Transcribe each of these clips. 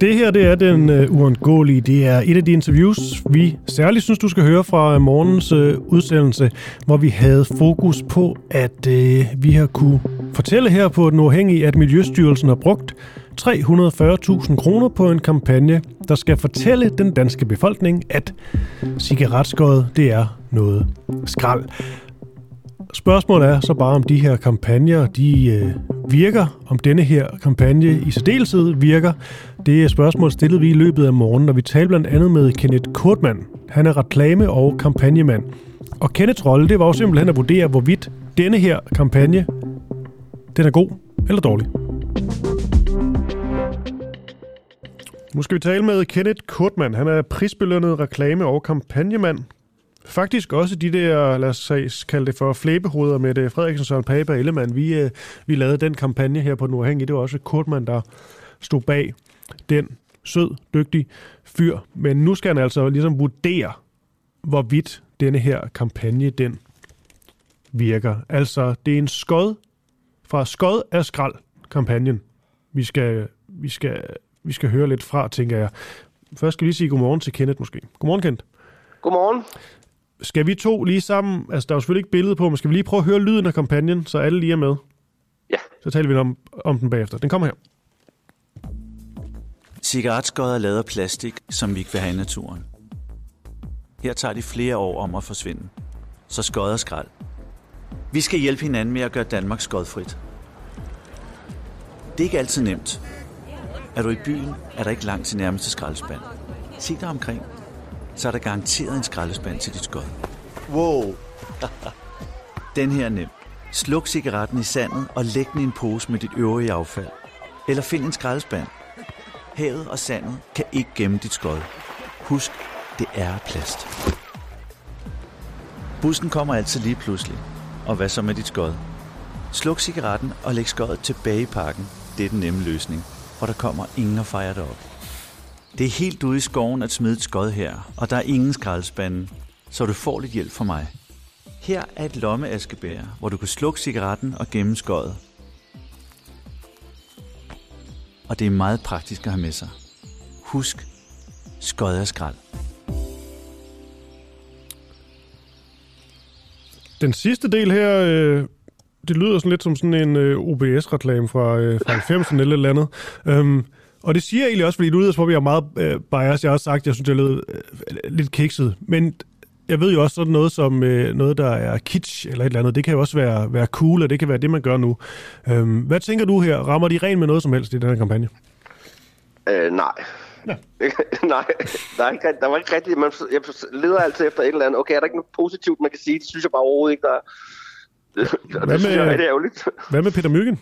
Det her det er den uh, uundgåelige. Det er et af de interviews, vi særligt synes, du skal høre fra øh, morgens uh, udsendelse, hvor vi havde fokus på, at uh, vi har kunne fortælle her på Den Uafhængige, at Miljøstyrelsen har brugt 340.000 kroner på en kampagne, der skal fortælle den danske befolkning, at cigaretskåret det er noget skrald. Spørgsmålet er så bare, om de her kampagner, de øh, virker, om denne her kampagne i særdeleshed virker. Det er spørgsmål stillet vi i løbet af morgenen, og vi talte blandt andet med Kenneth Kortmann. Han er reklame- og kampagnemand. Og Kenneths rolle, det var jo simpelthen at vurdere, hvorvidt denne her kampagne, den er god eller dårlig. Nu skal vi tale med Kenneth Kortmann. Han er prisbelønnet reklame- og kampagnemand. Faktisk også de der, lad os kalde det for flæbehoveder med det Frederiksen, Søren Pape og Ellemann. Vi, øh, vi lavede den kampagne her på Den Uafhængige. Det var også Kortmann, der stod bag den sød, dygtig fyr. Men nu skal han altså ligesom vurdere, hvorvidt denne her kampagne, den virker. Altså, det er en skod fra skod af skrald kampagnen. Vi skal, vi skal, vi skal høre lidt fra, tænker jeg. Først skal vi lige sige godmorgen til Kenneth måske. Godmorgen, Kent. Godmorgen. Skal vi to lige sammen, altså der er jo selvfølgelig ikke billede på, men skal vi lige prøve at høre lyden af kampagnen, så alle lige er med? Ja. Så taler vi om, om den bagefter. Den kommer her. Cigaretskod er lavet af plastik, som vi ikke vil have i naturen. Her tager de flere år om at forsvinde. Så skod er skrald. Vi skal hjælpe hinanden med at gøre Danmark skodfrit. Det er ikke altid nemt. Er du i byen, er der ikke langt til nærmeste skraldespand. Se dig omkring. Så er der garanteret en skraldespand til dit skod. Wow. Den her er nem. Sluk cigaretten i sandet og læg den i en pose med dit øvrige affald. Eller find en skraldespand. Havet og sandet kan ikke gemme dit skod. Husk, det er plast. Bussen kommer altid lige pludselig. Og hvad så med dit skod? Sluk cigaretten og læg skødet tilbage i pakken. Det er den nemme løsning, for der kommer ingen og fejre det op. Det er helt ude i skoven at smide et skod her, og der er ingen skraldespande, så du får lidt hjælp fra mig. Her er et lommeaskebær, hvor du kan slukke cigaretten og gemme skødet. Og det er meget praktisk at have med sig. Husk, skod er skrald. Den sidste del her, øh, det lyder sådan lidt som sådan en øh, OBS-reklame fra, øh, fra 90'erne eller andet. Øhm, og det siger jeg egentlig også, fordi du lyder som, at jeg er meget øh, biased. Jeg har også sagt, at jeg synes, det lød øh, lidt kikset. Men jeg ved jo også sådan noget som øh, noget, der er kitsch eller et eller andet. Det kan jo også være, være cool, og det kan være det, man gør nu. Um, hvad tænker du her? Rammer de rent med noget som helst i den her kampagne? Øh, nej. Ja. nej, der, er ikke, der var ikke rigtigt. Man, jeg leder altid efter et eller andet. Okay, er der ikke noget positivt, man kan sige? Det synes jeg bare overhovedet ikke, der er. Det, det med, synes jeg er rigtig ærgerligt. Hvad med Peter Myggen?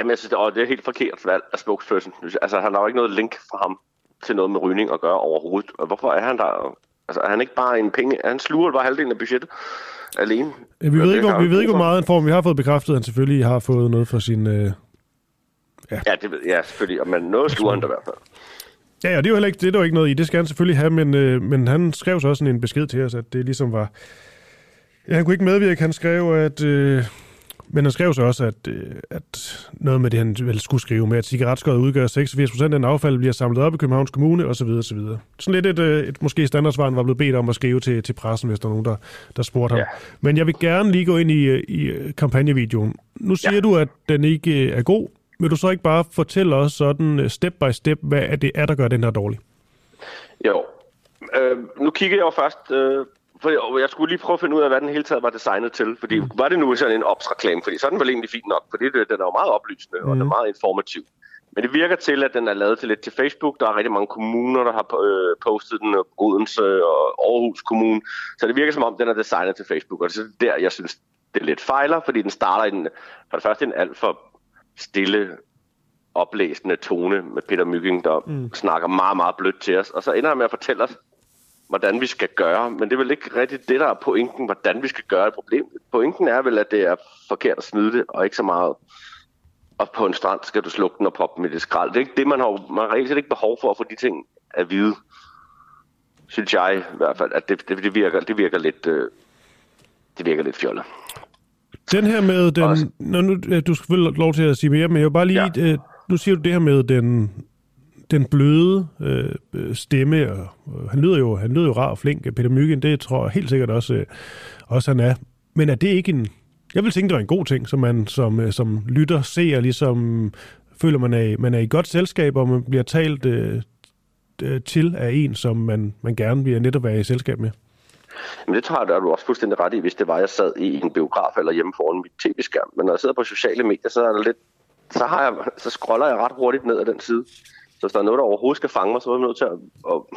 Jamen, jeg synes, det, det er helt forkert valg af spokesperson. Altså, han har jo ikke noget link fra ham til noget med rygning at gøre overhovedet. Og hvorfor er han der? Altså, er han ikke bare en penge? Han sluger bare halvdelen af budgettet alene. Ja, vi, ved ikke, hvor, vi ved ikke, hvor meget han får, men vi har fået bekræftet, at han selvfølgelig har fået noget for sin... Øh... Ja. ja, det ved jeg selvfølgelig. Men noget sluger han da i hvert fald. Ja, ja, det er jo heller ikke, det er der jo ikke noget i. Det skal han selvfølgelig have, men, øh, men han skrev så også en besked til os, at det ligesom var... Ja, han kunne ikke medvirke. Han skrev, at... Øh, men han skrev så også, at, øh, at noget med det, han vel skulle skrive med, at cigaretskøjet udgør 86 procent af den affald, bliver samlet op i Københavns Kommune, osv. osv. Sådan lidt et, et, et måske standardsvar, han var blevet bedt om at skrive til, til pressen, hvis der er nogen, der, der spurgte ham. Ja. Men jeg vil gerne lige gå ind i, i kampagnevideoen. Nu siger ja. du, at den ikke er god. Vil du så ikke bare fortælle os sådan step by step, hvad det er, der gør den her dårlig? Jo. Øh, nu kigger jeg jo først øh, for jeg skulle lige prøve at finde ud af, hvad den hele taget var designet til. Fordi mm. var det nu sådan en ops-reklame? Fordi så er den vel egentlig fint nok, fordi det, den er jo meget oplysende, mm. og den er meget informativ. Men det virker til, at den er lavet til lidt til Facebook. Der er rigtig mange kommuner, der har øh, postet den, Odense og Aarhus Kommune. Så det virker som om, den er designet til Facebook. Og det er der, jeg synes, det er lidt fejler, fordi den starter i den, for det første en alt for stille, oplæsende tone med Peter Mygging, der mm. snakker meget, meget blødt til os. Og så ender han med at fortælle os, hvordan vi skal gøre, men det er vel ikke rigtigt det, der er pointen, hvordan vi skal gøre et problem. Pointen er vel, at det er forkert at smide det, og ikke så meget og på en strand skal du slukke den og proppe i det skrald. Det er ikke det, man har, man har reelt ikke behov for at få de ting at vide. Synes jeg i hvert fald, at det, det, det, virker, det virker lidt, øh, det virker lidt fjollet. Den her med den... Nå, nu, du skal selvfølgelig lov til at sige mere, men jeg vil bare lige... Ja. Øh, nu siger du det her med den den bløde øh, stemme, og, og han lyder jo han lyder jo rar og flink, Peter Myggen, det tror jeg helt sikkert også, øh, også han er. Men er det ikke en... Jeg vil tænke, det var en god ting, som man som, øh, som lytter ser, ligesom føler, man er, man er i godt selskab, og man bliver talt øh, øh til af en, som man, man gerne vil netop være i selskab med. Men det tror jeg, der du også fuldstændig ret i, hvis det var, jeg sad i en biograf eller hjemme foran mit tv-skærm. Men når jeg sidder på sociale medier, så er der lidt så, har jeg, så scroller jeg ret hurtigt ned ad den side. Så hvis der er noget, der overhovedet skal fange mig, så er man nødt til at... Og,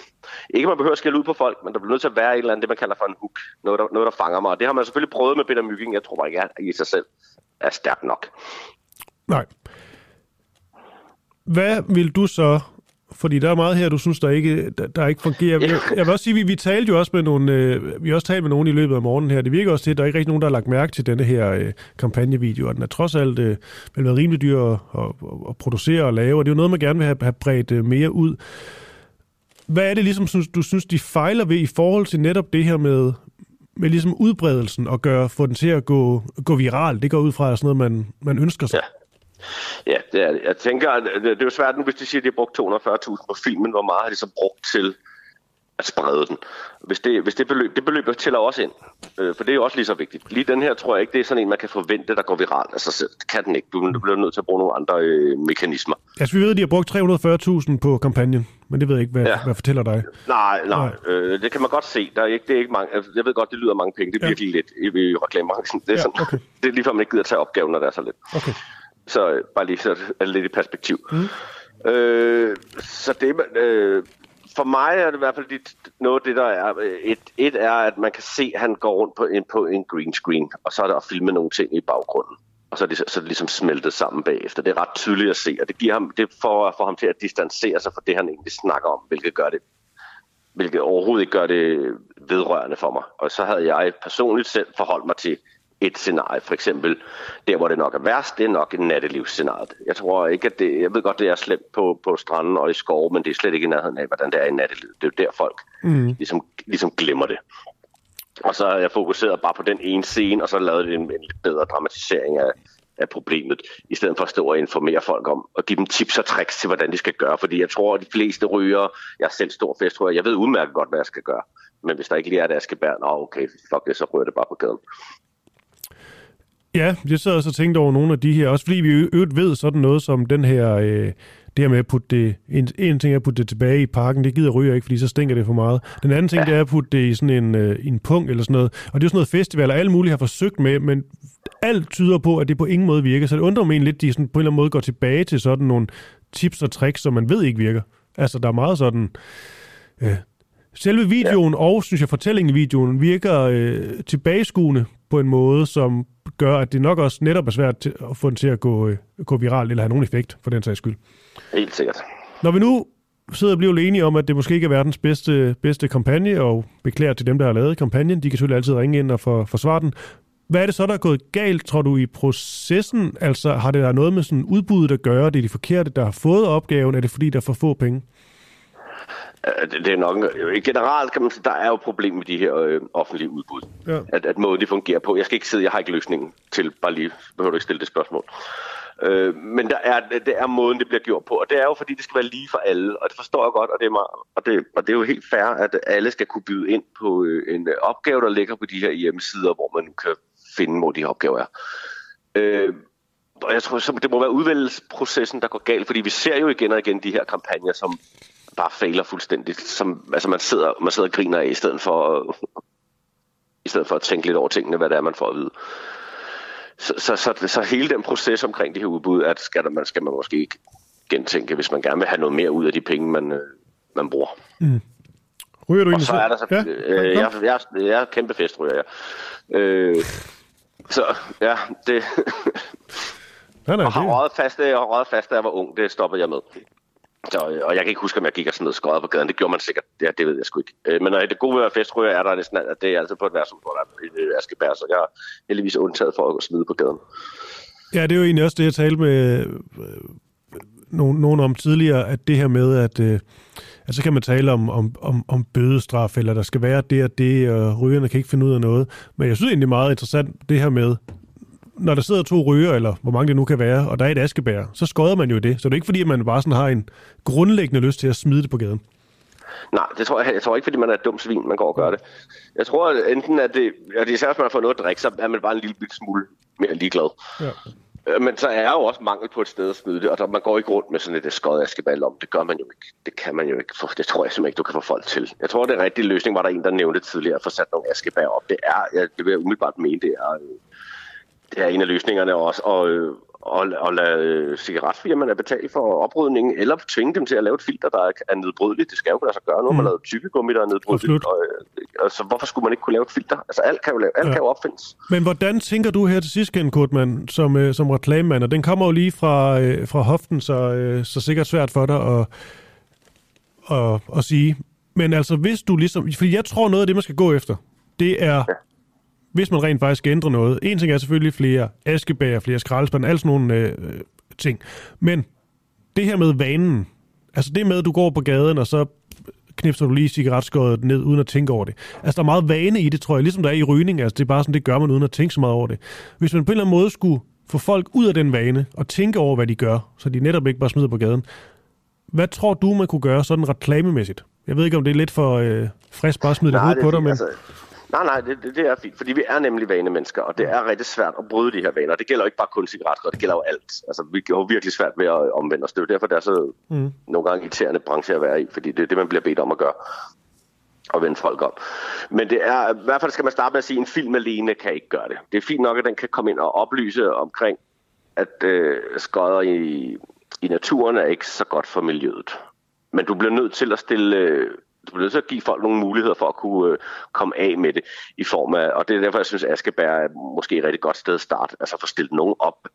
ikke man behøver at skille ud på folk, men der bliver nødt til at være et eller andet, det man kalder for en hook. Noget, der, noget, der fanger mig. Og det har man selvfølgelig prøvet med Peter Mygging. Jeg tror bare ikke, at i sig selv er stærk nok. Nej. Hvad vil du så fordi der er meget her, du synes, der ikke, der, der ikke fungerer. Jeg, jeg vil også sige, vi, vi talte jo også med nogle, øh, vi har også talt med nogen i løbet af morgenen her. Det virker også til, at der er ikke rigtig nogen, der har lagt mærke til denne her øh, kampagnevideo, og den er trods alt øh, vel været rimelig dyr at, at, at, producere og lave, og det er jo noget, man gerne vil have, have bredt øh, mere ud. Hvad er det ligesom, synes, du synes, de fejler ved i forhold til netop det her med, med ligesom udbredelsen og gøre, få den til at gå, gå viral? Det går ud fra sådan noget, man, man ønsker sig. Ja. Ja, det er det. Jeg tænker, at det er jo svært nu, hvis de siger, at de har brugt 240.000 på filmen. Hvor meget har de så brugt til at sprede den? Hvis det, hvis det beløb, det beløb tæller også ind, øh, for det er jo også lige så vigtigt. Lige den her tror jeg ikke, det er sådan en, man kan forvente, der går viralt af sig selv. Det kan den ikke. Du, du bliver nødt til at bruge nogle andre øh, mekanismer. Altså, vi ved, at de har brugt 340.000 på kampagnen, men det ved jeg ikke, hvad, ja. hvad fortæller dig? Nej, nej. nej. Øh, det kan man godt se. Der er ikke, det er ikke mange, altså, jeg ved godt, det lyder mange penge. Det er ja. virkelig lidt i, i reklamebranchen. Det er, ja, sådan, okay. det er lige før, man ikke gider at tage opgaven, når der er så lidt. Okay. Så øh, bare lige så er lidt i perspektiv. Mm. Øh, så det, øh, for mig er det i hvert fald dit, noget af det, der er. Øh, et, et er, at man kan se, at han går rundt på en, på en green screen, og så er der at filme nogle ting i baggrunden. Og så er, det, så er det ligesom smeltet sammen bagefter. Det er ret tydeligt at se, og det giver ham, det for at få ham til at distancere sig fra det, han egentlig snakker om, hvilket gør det hvilket overhovedet ikke gør det vedrørende for mig. Og så havde jeg personligt selv forholdt mig til et scenarie. For eksempel, der hvor det nok er værst, det er nok en nattelivsscenariet. Jeg tror ikke, at det, jeg ved godt, det er slemt på, på stranden og i skov, men det er slet ikke i nærheden af, hvordan det er i nattelivet. Det er jo der folk mm. ligesom, ligesom glemmer det. Og så er jeg fokuseret bare på den ene scene, og så lavet en, en lidt bedre dramatisering af, af problemet, i stedet for at stå og informere folk om, og give dem tips og tricks til, hvordan de skal gøre. Fordi jeg tror, at de fleste ryger, jeg er selv stor festryger, jeg ved udmærket godt, hvad jeg skal gøre. Men hvis der ikke lige er skal bære, nå okay, fuck det, så ryger det bare på gaden. Ja, jeg sad også og tænkte over nogle af de her, også fordi vi øvrigt ved sådan noget som den her, øh, det her med at putte det, en, en ting er at putte det tilbage i parken, det gider ryger ikke, fordi så stinker det for meget. Den anden ting, ja. det er at putte det i sådan en, øh, en punkt eller sådan noget, og det er sådan noget festival, og alle mulige har forsøgt med, men alt tyder på, at det på ingen måde virker, så det undrer mig lidt, at de sådan på en eller anden måde går tilbage til sådan nogle tips og tricks, som man ved ikke virker. Altså, der er meget sådan... Øh, Selve videoen ja. og, synes jeg, fortællingen i videoen virker øh, tilbageskuende på en måde, som gør, at det nok også netop er svært at få den til at gå, øh, gå viralt, eller have nogen effekt, for den sags skyld. Helt sikkert. Når vi nu sidder og bliver enige om, at det måske ikke er verdens bedste, bedste kampagne, og beklager til dem, der har lavet kampagnen, de kan selvfølgelig altid ringe ind og for, forsvare den. Hvad er det så, der er gået galt, tror du, i processen? Altså, har det der noget med sådan udbuddet at gøre? Det er de forkerte, der har fået opgaven? Er det fordi, der er for få penge? Øh, det, er nok, generelt kan man sige, der er jo problem med de her øh, offentlige udbud. Ja. At, at måden de fungerer på. Jeg skal ikke sidde, jeg har ikke løsningen til, bare lige, behøver du ikke stille det spørgsmål. Øh, men der er, det er måden, det bliver gjort på, og det er jo fordi, det skal være lige for alle, og det forstår jeg godt, og det er, meget, og det, og det er jo helt fair, at alle skal kunne byde ind på øh, en opgave, der ligger på de her hjemmesider, hvor man kan finde, hvor de opgaver er. Øh, og jeg tror, så det må være udvælgelsesprocessen, der går galt, fordi vi ser jo igen og igen de her kampagner, som bare fejler fuldstændigt. Som, altså man sidder, man sidder og griner af, i stedet for, i stedet for at tænke lidt over tingene, hvad det er, man får at vide. Så, så, så, så hele den proces omkring det her udbud, at skal, man, skal man måske ikke gentænke, hvis man gerne vil have noget mere ud af de penge, man, øh, man bruger. Mm. Ryger du Og så er der så, ja, øh, jeg, jeg, jeg er kæmpe festryger, jeg. Øh, så ja, det... nej, nej, og har røget fast, jeg har røget fast, da jeg var ung, det stoppede jeg med. Så, øh, og jeg kan ikke huske, om jeg gik og sådan noget skøjet på gaden. Det gjorde man sikkert. Ja, det ved jeg sgu ikke. Øh, men når det gode ved at festryger er der næsten, at det er altid på et værtshus, hvor der er et øh, askebær, så jeg er heldigvis undtaget for at smide på gaden. Ja, det er jo egentlig også det, jeg talte med øh, nogen, nogen om tidligere, at det her med, at, øh, at så kan man tale om, om, om, om bødestraf, eller der skal være det og det, og rygerne kan ikke finde ud af noget. Men jeg synes egentlig meget interessant, det her med, når der sidder to ryger, eller hvor mange det nu kan være, og der er et askebær, så skøder man jo det. Så det er ikke fordi, at man bare sådan har en grundlæggende lyst til at smide det på gaden. Nej, det tror jeg, jeg tror ikke, fordi man er et dumt svin, man går og gør det. Jeg tror at enten, at det, at det især hvis man har fået noget at drikke, så er man bare en lille smule mere ligeglad. Ja. Øh, men så er jo også mangel på et sted at smide det, og der, man går ikke rundt med sådan et skøjet askeball om. Det gør man jo ikke. Det kan man jo ikke. For, det tror jeg simpelthen ikke, du kan få folk til. Jeg tror, det er rigtig løsning, var der en, der nævnte tidligere, at få sat nogle askebær op. Det er, jeg, det vil jeg umiddelbart mene, det er, øh, det er en af løsningerne også. Og, øh, og, og lade cigaretfirmaerne betale for oprydningen, eller tvinge dem til at lave et filter, der er nedbrydeligt. Det skal jo kunne lade sig gøre. Nu har man mm. lavet tykkegummi, der er nedbrydeligt. Og, og, så hvorfor skulle man ikke kunne lave et filter? Altså alt kan jo, lave, alt ja. kan jo opfindes. Men hvordan tænker du her til sidst, Ken Kortmann, som, øh, som reklamemand? Og den kommer jo lige fra, øh, fra hoften, så, øh, så sikkert svært for dig at, at, at sige. Men altså, hvis du ligesom... For jeg tror, noget af det, man skal gå efter, det er... Ja hvis man rent faktisk skal ændre noget. En ting er selvfølgelig flere askebager, flere skraldespande, alle sådan nogle øh, ting. Men det her med vanen, altså det med, at du går på gaden, og så knipser du lige cigaretskåret ned, uden at tænke over det. Altså, der er meget vane i det, tror jeg, ligesom der er i rygning. Altså, det er bare sådan, det gør man, uden at tænke så meget over det. Hvis man på en eller anden måde skulle få folk ud af den vane, og tænke over, hvad de gør, så de netop ikke bare smider på gaden, hvad tror du, man kunne gøre sådan reklamemæssigt? Jeg ved ikke, om det er lidt for øh, frisk bare at smide det på dig, men... Altså, Nej, nej, det, det, det er fint, fordi vi er nemlig vanemennesker, og det er rigtig svært at bryde de her vaner. Det gælder ikke bare kun cigaretter, det gælder jo alt. Altså, vi har virkelig svært ved at omvende os. Det er derfor, det er så mm. nogle gange irriterende branche at være i, fordi det er det, man bliver bedt om at gøre og vende folk op. Men det er, i hvert fald skal man starte med at sige, at en film alene kan ikke gøre det. Det er fint nok, at den kan komme ind og oplyse omkring, at øh, skodder i, i naturen er ikke så godt for miljøet. Men du bliver nødt til at stille øh, du bliver nødt til at give folk nogle muligheder for at kunne øh, komme af med det i form af, og det er derfor, jeg synes, at Askebær er måske et rigtig godt sted at starte, altså få stillet nogen op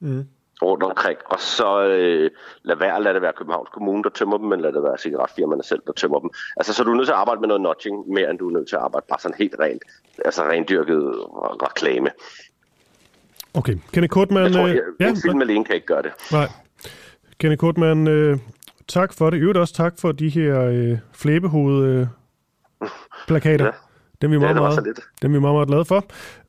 mm. rundt omkring, og så øh, lad være, lad det være Københavns Kommune, der tømmer dem, men lad det være cigaretfirmaerne selv, der tømmer dem. Altså, så du er nødt til at arbejde med noget notching, mere end du er nødt til at arbejde bare sådan helt rent, altså rendyrket reklame. Okay, Kenny Kortman... Jeg tror, jeg, ja, en film alene kan ikke gøre det. Nej. Kenny Kortman, øh, tak for det. Øvrigt også tak for de her øh, flæbehoved-plakater. Øh, ja. Dem er vi meget, ja, meget, dem er vi meget, meget glade for.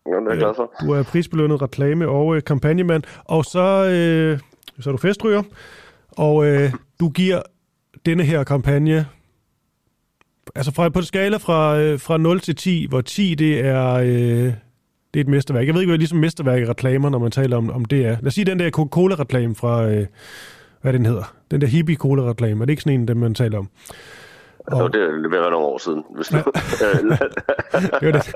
Ja, det er glad for. Du er prisbelønnet reklame- og øh, kampagnemand. Og så, øh, så er du festryger. Og øh, du giver denne her kampagne, altså fra, på en skala fra, øh, fra 0 til 10, hvor 10 det er, øh, det er et mesterværk. Jeg ved ikke, hvad ligesom mesterværk i reklamer, når man taler om, om det er. Lad os sige den der Coca-Cola-reklame fra, øh, hvad den hedder. Den der hippie cola reklame er det ikke sådan en, den man taler om? Og... Jo, det er være nogle år siden. Hvis ja. det det.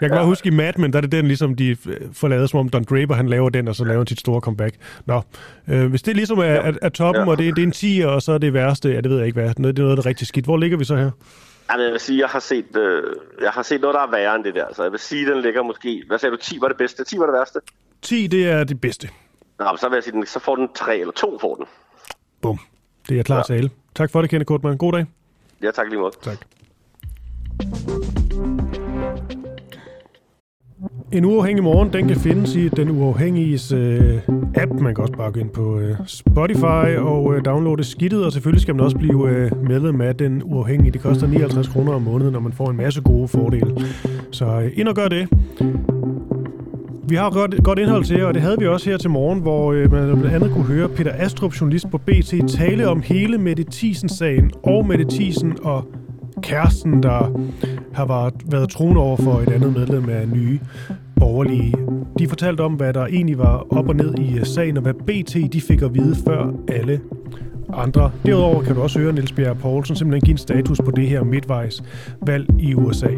Jeg kan bare huske i Mad Men, der er det den, ligesom de får lavet, som om Don Draper, han laver den, og så laver han sit store comeback. Nå, øh, hvis det ligesom er, ja. er, er toppen, ja. og det, det er en 10, og så er det værste, ja, det ved jeg ikke hvad, det er noget, det er rigtig skidt. Hvor ligger vi så her? Ja, jeg vil sige, jeg har set, øh, jeg har set noget, der er værre end det der. Så jeg vil sige, den ligger måske... Hvad sagde du? 10 var det bedste? 10 var det værste? 10, det er det bedste. Nå, så vil jeg sige, så får den 3 eller 2 får den. Bum. Det er klar ja. tale. Tak for det, Kenneth Kortmann. God dag. Ja, tak lige måde. Tak. En uafhængig morgen, den kan findes i den uafhængiges øh, app. Man kan også bare gå ind på øh, Spotify og øh, downloade skidtet, og selvfølgelig skal man også blive øh, medlem af den uafhængige. Det koster 59 kroner om måneden, når man får en masse gode fordele. Så øh, ind og gør det. Vi har godt, godt indhold til, jer, og det havde vi også her til morgen, hvor øh, man blandt andet kunne høre Peter Astrup, journalist på BT, tale om hele Mette Thiesen-sagen og Mette Thiesen og kæresten, der har været, været troende over for et andet medlem af nye borgerlige. De fortalte om, hvad der egentlig var op og ned i øh, sagen, og hvad BT de fik at vide før alle andre. Derudover kan du også høre Niels Bjerre Poulsen simpelthen give en status på det her midtvejsvalg i USA.